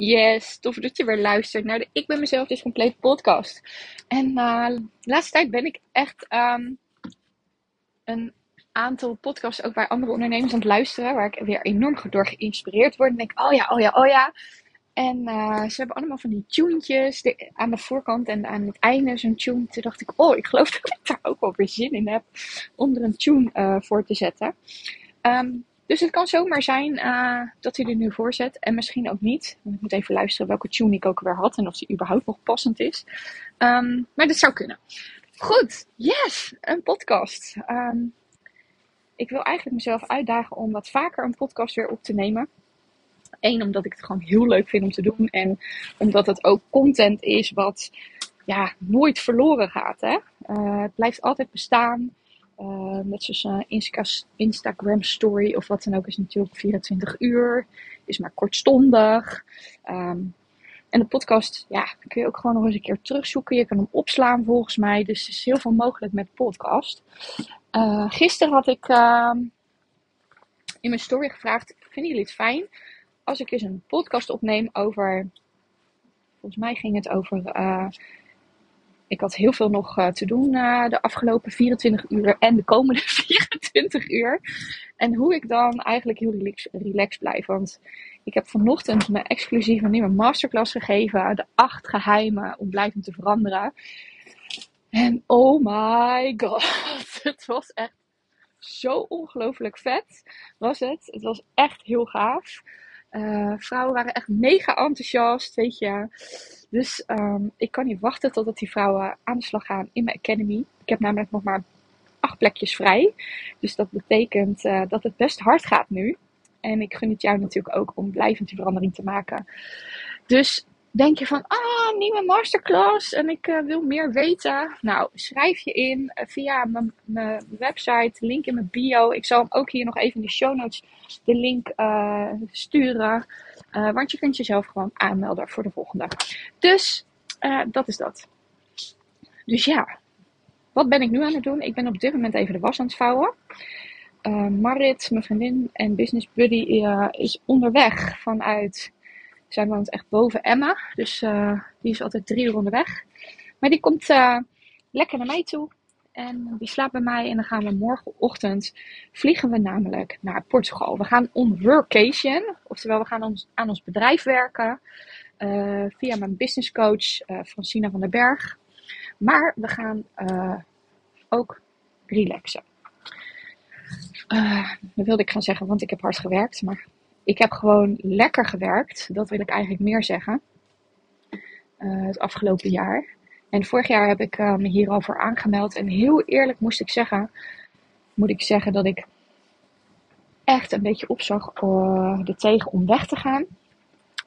Yes, tof dat je weer luistert naar de Ik ben mezelf dus compleet podcast. En uh, de laatste tijd ben ik echt um, een aantal podcasts ook bij andere ondernemers aan het luisteren, waar ik weer enorm door geïnspireerd word. En denk, oh ja, oh ja, oh ja. En uh, ze hebben allemaal van die tunetjes aan de voorkant en aan het einde zo'n tune. Toen dacht ik, oh, ik geloof dat ik daar ook wel weer zin in heb om er een tune uh, voor te zetten. Um, dus het kan zomaar zijn uh, dat hij er nu voor zet. En misschien ook niet. Ik moet even luisteren welke tune ik ook weer had. En of die überhaupt nog passend is. Um, maar dat zou kunnen. Goed, yes, een podcast. Um, ik wil eigenlijk mezelf uitdagen om wat vaker een podcast weer op te nemen. Eén, omdat ik het gewoon heel leuk vind om te doen. En omdat het ook content is wat ja, nooit verloren gaat. Hè? Uh, het blijft altijd bestaan. Uh, net zoals een Insta Instagram story of wat dan ook is natuurlijk 24 uur. Is maar kortstondig. Um, en de podcast, ja, kun je ook gewoon nog eens een keer terugzoeken. Je kan hem opslaan volgens mij. Dus er is heel veel mogelijk met podcast. Uh, gisteren had ik uh, in mijn story gevraagd: Vinden jullie het fijn als ik eens een podcast opneem over. Volgens mij ging het over ik had heel veel nog uh, te doen uh, de afgelopen 24 uur en de komende 24 uur. En hoe ik dan eigenlijk heel relax, relaxed blijf. Want ik heb vanochtend mijn exclusieve nieuwe masterclass gegeven. De acht geheimen om blijvend te veranderen. En oh my god. Het was echt zo ongelooflijk vet. Was het. Het was echt heel gaaf. Uh, vrouwen waren echt mega enthousiast, weet je. Dus um, ik kan niet wachten totdat die vrouwen aan de slag gaan in mijn academy. Ik heb namelijk nog maar acht plekjes vrij. Dus dat betekent uh, dat het best hard gaat nu. En ik gun het jou natuurlijk ook om blijvend die verandering te maken. Dus denk je van, ah, nieuwe masterclass en ik uh, wil meer weten. Nou, schrijf je in uh, via mijn website, link in mijn bio. Ik zal hem ook hier nog even in de show notes de link uh, sturen. want je kunt jezelf gewoon aanmelden voor de volgende. Dus dat is dat. Dus ja, wat ben ik nu aan het doen? Ik ben op dit moment even de was aan het vouwen. Marit, mijn vriendin en business buddy, is onderweg vanuit zij woont echt boven Emma. Dus uh, die is altijd drie uur onderweg. Maar die komt uh, lekker naar mij toe. En die slaapt bij mij. En dan gaan we morgenochtend vliegen we namelijk naar Portugal. We gaan on workation. Oftewel, we gaan ons, aan ons bedrijf werken. Uh, via mijn business coach Francina van der Berg. Maar we gaan ook relaxen. dat wilde ik gaan zeggen, want ik heb hard gewerkt. Maar ik heb gewoon lekker gewerkt. Dat wil ik eigenlijk meer zeggen. Uh, het afgelopen jaar. En vorig jaar heb ik uh, me hierover aangemeld. En heel eerlijk moest ik zeggen, moet ik zeggen dat ik echt een beetje opzag uh, er tegen om weg te gaan.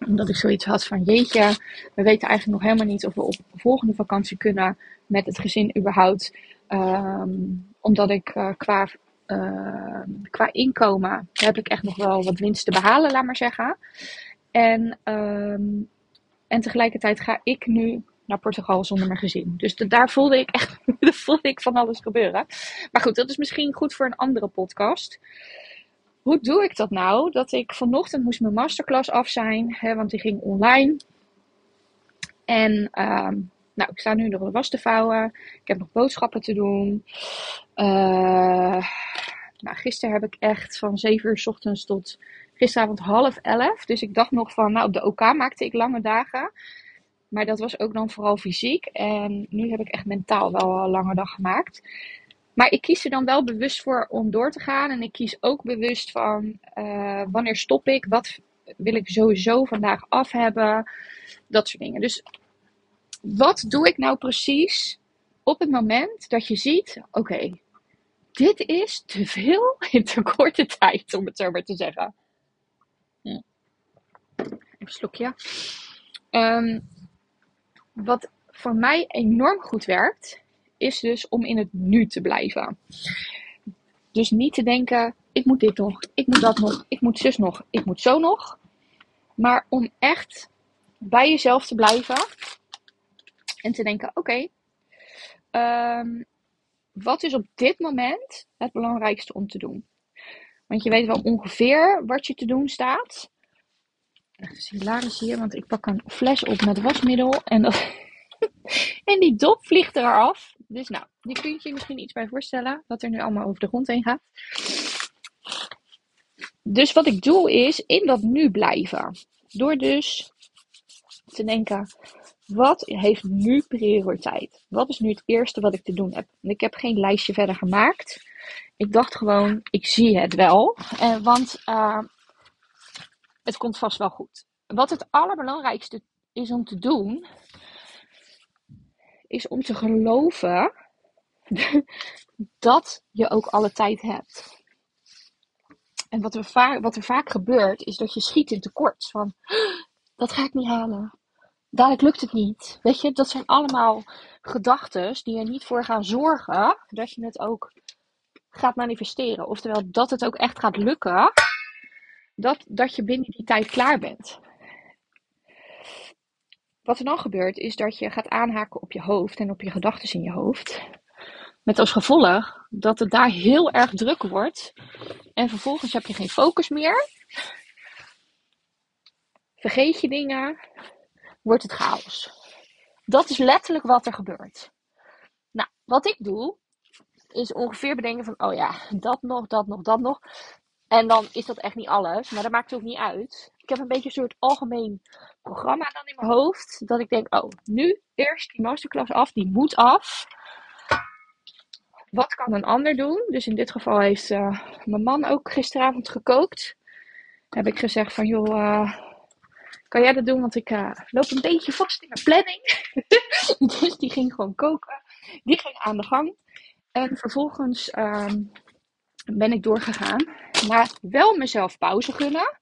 Omdat ik zoiets had van jeetje, we weten eigenlijk nog helemaal niet of we op de volgende vakantie kunnen met het gezin überhaupt. Um, omdat ik qua uh, qua inkomen heb ik echt nog wel wat winst te behalen, laat maar zeggen. En, um, en tegelijkertijd ga ik nu naar Portugal zonder mijn gezin. Dus daar voelde ik echt voelde ik van alles gebeuren. Maar goed, dat is misschien goed voor een andere podcast. Hoe doe ik dat nou? Dat ik vanochtend moest mijn masterclass af zijn, hè, want die ging online. En um, nou, ik sta nu nog de was te vouwen. Ik heb nog boodschappen te doen. Uh, nou, gisteren heb ik echt van 7 uur s ochtends tot gisteravond half 11. Dus ik dacht nog van, nou, op de OK maakte ik lange dagen. Maar dat was ook dan vooral fysiek. En nu heb ik echt mentaal wel een lange dag gemaakt. Maar ik kies er dan wel bewust voor om door te gaan. En ik kies ook bewust van uh, wanneer stop ik? Wat wil ik sowieso vandaag af hebben? Dat soort dingen. Dus wat doe ik nou precies op het moment dat je ziet: oké, dit is te veel in te korte tijd, om het zo maar te zeggen. Hm. Even een slokje. Um, wat voor mij enorm goed werkt, is dus om in het nu te blijven. Dus niet te denken, ik moet dit nog, ik moet dat nog, ik moet zus nog, ik moet zo nog. Maar om echt bij jezelf te blijven en te denken, oké, um, wat is op dit moment het belangrijkste om te doen? Want je weet wel ongeveer wat je te doen staat. Echt hilarisch hier, want ik pak een fles op met wasmiddel en, en die dop vliegt eraf. Dus nou, je kunt je misschien iets bij voorstellen wat er nu allemaal over de grond heen gaat. Dus wat ik doe is in dat nu blijven. Door dus te denken, wat heeft nu prioriteit? Wat is nu het eerste wat ik te doen heb? ik heb geen lijstje verder gemaakt. Ik dacht gewoon, ik zie het wel. Uh, want uh, het komt vast wel goed. Wat het allerbelangrijkste is om te doen, is om te geloven dat je ook alle tijd hebt. En wat er, vaak, wat er vaak gebeurt, is dat je schiet in tekort. Van, dat ga ik niet halen. Dadelijk lukt het niet. Weet je, dat zijn allemaal gedachten die er niet voor gaan zorgen dat je het ook gaat manifesteren. Oftewel, dat het ook echt gaat lukken. Dat, dat je binnen die tijd klaar bent. Wat er dan gebeurt, is dat je gaat aanhaken op je hoofd en op je gedachten in je hoofd. Met als gevolg dat het daar heel erg druk wordt. En vervolgens heb je geen focus meer. Vergeet je dingen. Wordt het chaos. Dat is letterlijk wat er gebeurt. Nou, wat ik doe, is ongeveer bedenken van, oh ja, dat nog, dat nog, dat nog. En dan is dat echt niet alles, maar dat maakt ook niet uit. Ik heb een beetje een soort algemeen programma dan in mijn hoofd. Dat ik denk, oh, nu eerst die masterclass af, die moet af wat kan een ander doen? Dus in dit geval heeft uh, mijn man ook gisteravond gekookt. Heb ik gezegd van joh, uh, kan jij dat doen? Want ik uh, loop een beetje vast in mijn planning. dus die ging gewoon koken. Die ging aan de gang. En vervolgens um, ben ik doorgegaan. Maar wel mezelf pauze gunnen.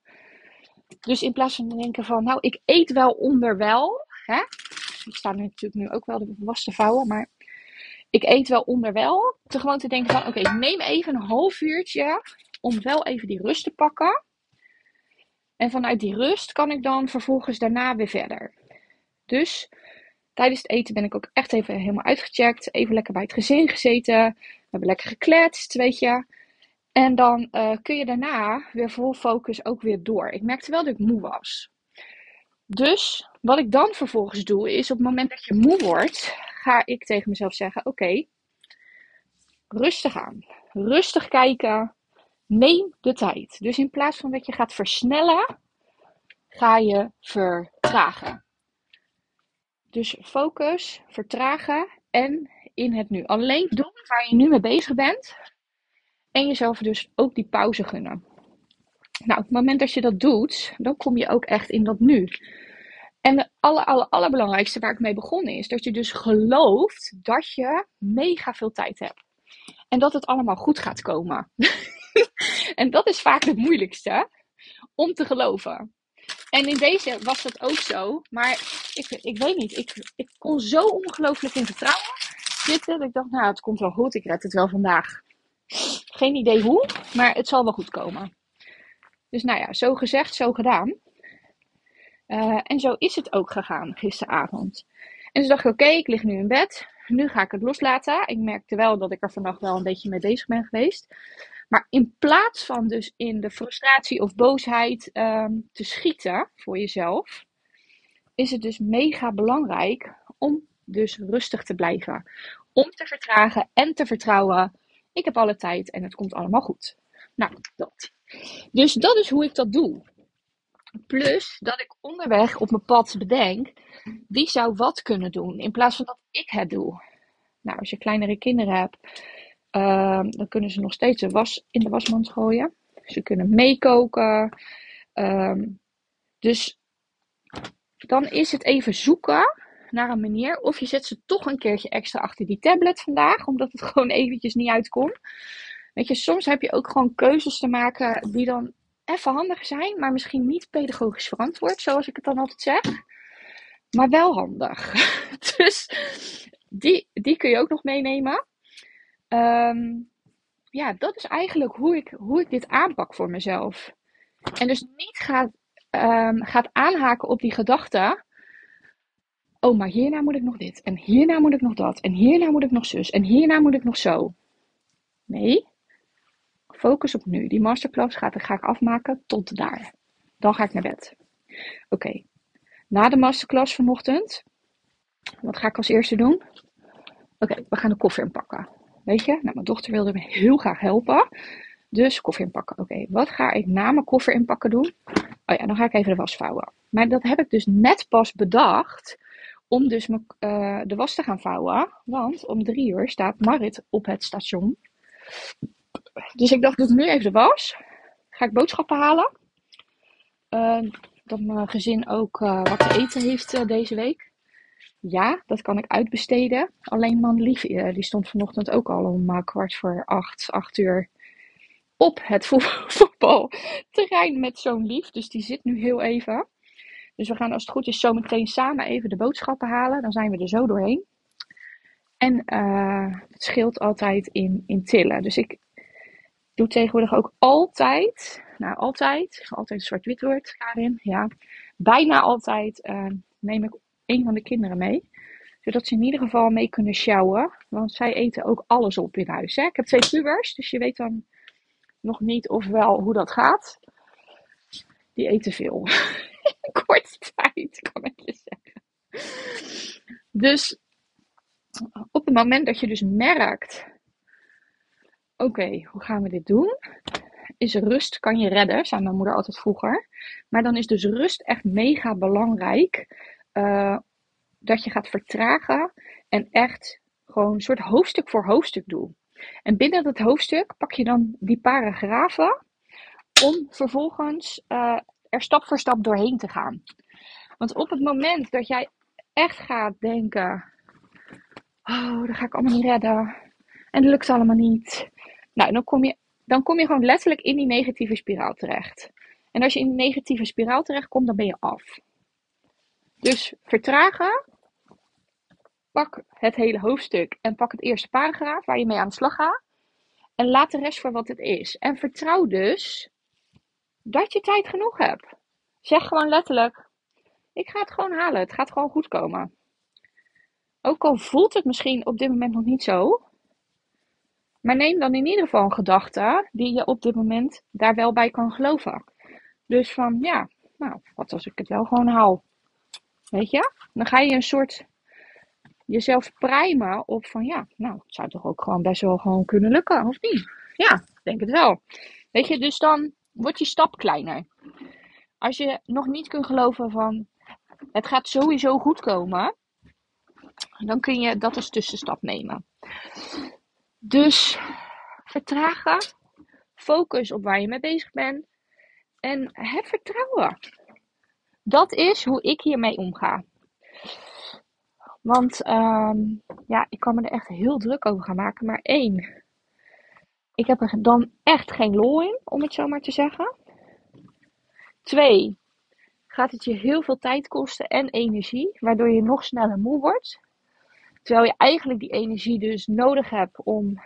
Dus in plaats van te denken van nou ik eet wel onderwel. Hè? Ik sta nu natuurlijk nu ook wel de was te vouwen. Maar ik eet wel onderwel. Te gewoon te denken van, oké, neem even een half uurtje om wel even die rust te pakken. En vanuit die rust kan ik dan vervolgens daarna weer verder. Dus tijdens het eten ben ik ook echt even helemaal uitgecheckt. Even lekker bij het gezin gezeten. Hebben lekker gekletst, weet je. En dan uh, kun je daarna weer vol focus ook weer door. Ik merkte wel dat ik moe was. Dus wat ik dan vervolgens doe, is op het moment dat je moe wordt, ga ik tegen mezelf zeggen: Oké, rustig aan. Rustig kijken. Neem de tijd. Dus in plaats van dat je gaat versnellen, ga je vertragen. Dus focus, vertragen en in het nu. Alleen doen waar je nu mee bezig bent. En jezelf dus ook die pauze gunnen. Nou, op het moment dat je dat doet, dan kom je ook echt in dat nu. En het aller, aller, allerbelangrijkste waar ik mee begonnen is dat je dus gelooft dat je mega veel tijd hebt. En dat het allemaal goed gaat komen. en dat is vaak het moeilijkste om te geloven. En in deze was dat ook zo. Maar ik, ik weet niet. Ik, ik kon zo ongelooflijk in vertrouwen zitten. Dat ik dacht, nou, het komt wel goed. Ik red het wel vandaag. Geen idee hoe, maar het zal wel goed komen. Dus nou ja, zo gezegd, zo gedaan. Uh, en zo is het ook gegaan gisteravond. En dus dacht ik, oké, ik lig nu in bed. Nu ga ik het loslaten. Ik merkte wel dat ik er vannacht wel een beetje mee bezig ben geweest. Maar in plaats van dus in de frustratie of boosheid um, te schieten voor jezelf, is het dus mega belangrijk om dus rustig te blijven. Om te vertragen en te vertrouwen. Ik heb alle tijd en het komt allemaal goed. Nou, dat. Dus dat is hoe ik dat doe. Plus dat ik onderweg op mijn pad bedenk, wie zou wat kunnen doen in plaats van dat ik het doe. Nou, als je kleinere kinderen hebt, uh, dan kunnen ze nog steeds de was in de wasmand gooien. Ze kunnen meekoken. Uh, dus dan is het even zoeken naar een manier. Of je zet ze toch een keertje extra achter die tablet vandaag, omdat het gewoon eventjes niet uitkomt. Weet je, soms heb je ook gewoon keuzes te maken die dan even handig zijn, maar misschien niet pedagogisch verantwoord, zoals ik het dan altijd zeg. Maar wel handig. dus die, die kun je ook nog meenemen. Um, ja, dat is eigenlijk hoe ik, hoe ik dit aanpak voor mezelf. En dus niet gaat, um, gaat aanhaken op die gedachte. Oh, maar hierna moet ik nog dit. En hierna moet ik nog dat. En hierna moet ik nog zus. En hierna moet ik nog zo. Nee, Focus op nu. Die masterclass gaat, ga ik afmaken tot daar. Dan ga ik naar bed. Oké, na de masterclass vanochtend, wat ga ik als eerste doen? Oké, we gaan de koffie inpakken. Weet je, nou, mijn dochter wilde me heel graag helpen. Dus koffie inpakken. Oké, wat ga ik na mijn koffer inpakken doen? Oh ja, dan ga ik even de was vouwen. Maar dat heb ik dus net pas bedacht om dus uh, de was te gaan vouwen. Want om drie uur staat Marit op het station. Dus ik dacht, doe nu even de was. Ga ik boodschappen halen. Uh, dat mijn gezin ook uh, wat te eten heeft deze week. Ja, dat kan ik uitbesteden. Alleen man lief, die stond vanochtend ook al om kwart voor acht, acht uur op het voetbalterrein met zo'n lief. Dus die zit nu heel even. Dus we gaan als het goed is zo meteen samen even de boodschappen halen. Dan zijn we er zo doorheen. En uh, het scheelt altijd in, in tillen. Dus ik doe tegenwoordig ook altijd, nou altijd, altijd zwart-wit woord, Karin, ja. Bijna altijd neem ik een van de kinderen mee. Zodat ze in ieder geval mee kunnen sjouwen. Want zij eten ook alles op in huis. Hè? Ik heb twee pubers, dus je weet dan nog niet of wel hoe dat gaat. Die eten veel. Korte tijd, kan ik je zeggen. Dus op het moment dat je dus merkt, oké, hoe gaan we dit doen? Is rust kan je redden, zei mijn moeder altijd vroeger. Maar dan is dus rust echt mega belangrijk. Uh, dat je gaat vertragen en echt gewoon een soort hoofdstuk voor hoofdstuk doen. En binnen dat hoofdstuk pak je dan die paragrafen om vervolgens uh, er stap voor stap doorheen te gaan. Want op het moment dat jij echt gaat denken: Oh, dat ga ik allemaal niet redden. En dat lukt allemaal niet. Nou, dan kom je, dan kom je gewoon letterlijk in die negatieve spiraal terecht. En als je in die negatieve spiraal terechtkomt, dan ben je af. Dus vertragen. Pak het hele hoofdstuk en pak het eerste paragraaf waar je mee aan de slag gaat. En laat de rest voor wat het is. En vertrouw dus dat je tijd genoeg hebt. Zeg gewoon letterlijk: Ik ga het gewoon halen. Het gaat gewoon goed komen. Ook al voelt het misschien op dit moment nog niet zo. Maar neem dan in ieder geval een gedachte die je op dit moment daar wel bij kan geloven. Dus van ja, nou, wat als ik het wel gewoon haal? Weet je? Dan ga je een soort jezelf primen op van ja, nou, het zou toch ook gewoon best wel gewoon kunnen lukken, of niet? Ja, denk het wel. Weet je, dus dan wordt je stap kleiner. Als je nog niet kunt geloven van het gaat sowieso goed komen, dan kun je dat als tussenstap nemen. Dus vertragen, focus op waar je mee bezig bent en heb vertrouwen. Dat is hoe ik hiermee omga. Want um, ja, ik kan me er echt heel druk over gaan maken. Maar één, ik heb er dan echt geen lol in, om het zo maar te zeggen. Twee, gaat het je heel veel tijd kosten en energie, waardoor je nog sneller moe wordt. Terwijl je eigenlijk die energie dus nodig hebt om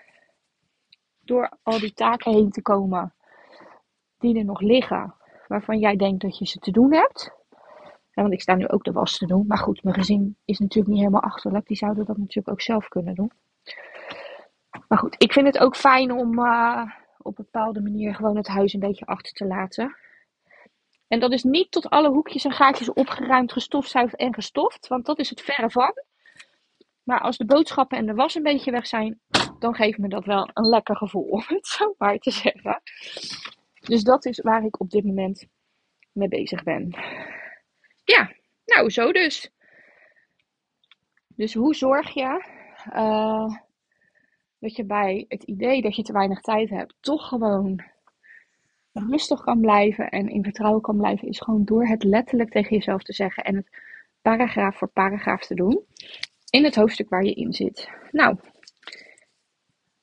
door al die taken heen te komen die er nog liggen, waarvan jij denkt dat je ze te doen hebt. Want ik sta nu ook de was te doen. Maar goed, mijn gezin is natuurlijk niet helemaal achterlijk. Die zouden dat natuurlijk ook zelf kunnen doen. Maar goed, ik vind het ook fijn om uh, op een bepaalde manier gewoon het huis een beetje achter te laten. En dat is niet tot alle hoekjes en gaatjes opgeruimd, gestofzuigd en gestoft. Want dat is het verre van. Maar als de boodschappen en de was een beetje weg zijn, dan geeft me dat wel een lekker gevoel, om het zo maar te zeggen. Dus dat is waar ik op dit moment mee bezig ben. Ja, nou zo dus. Dus hoe zorg je uh, dat je bij het idee dat je te weinig tijd hebt, toch gewoon rustig kan blijven en in vertrouwen kan blijven, is gewoon door het letterlijk tegen jezelf te zeggen en het paragraaf voor paragraaf te doen in het hoofdstuk waar je in zit. Nou,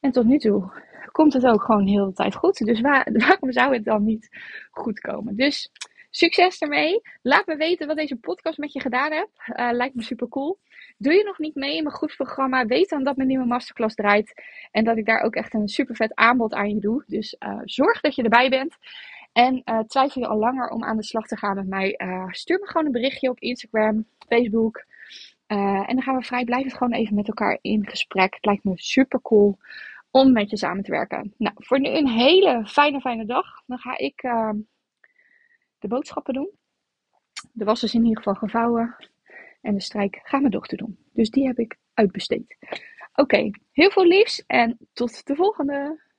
en tot nu toe komt het ook gewoon heel de tijd goed. Dus waarom zou het dan niet goed komen? Dus succes ermee. Laat me weten wat deze podcast met je gedaan heeft. Uh, lijkt me super cool. Doe je nog niet mee in mijn groepsprogramma? Weet dan dat mijn nieuwe masterclass draait. En dat ik daar ook echt een super vet aanbod aan je doe. Dus uh, zorg dat je erbij bent. En uh, twijfel je al langer om aan de slag te gaan met mij? stuur me gewoon een berichtje op Instagram, Facebook. en dan gaan we vrijblijvend gewoon even met elkaar in gesprek. Het lijkt me super cool om met je samen te werken. Nou, voor nu een hele fijne, fijne dag. Dan ga ik uh, de boodschappen doen. de was is in ieder geval gevouwen. En de strijk gaat mijn dochter doen. Dus die heb ik uitbesteed. Oké, heel veel liefs en tot de volgende.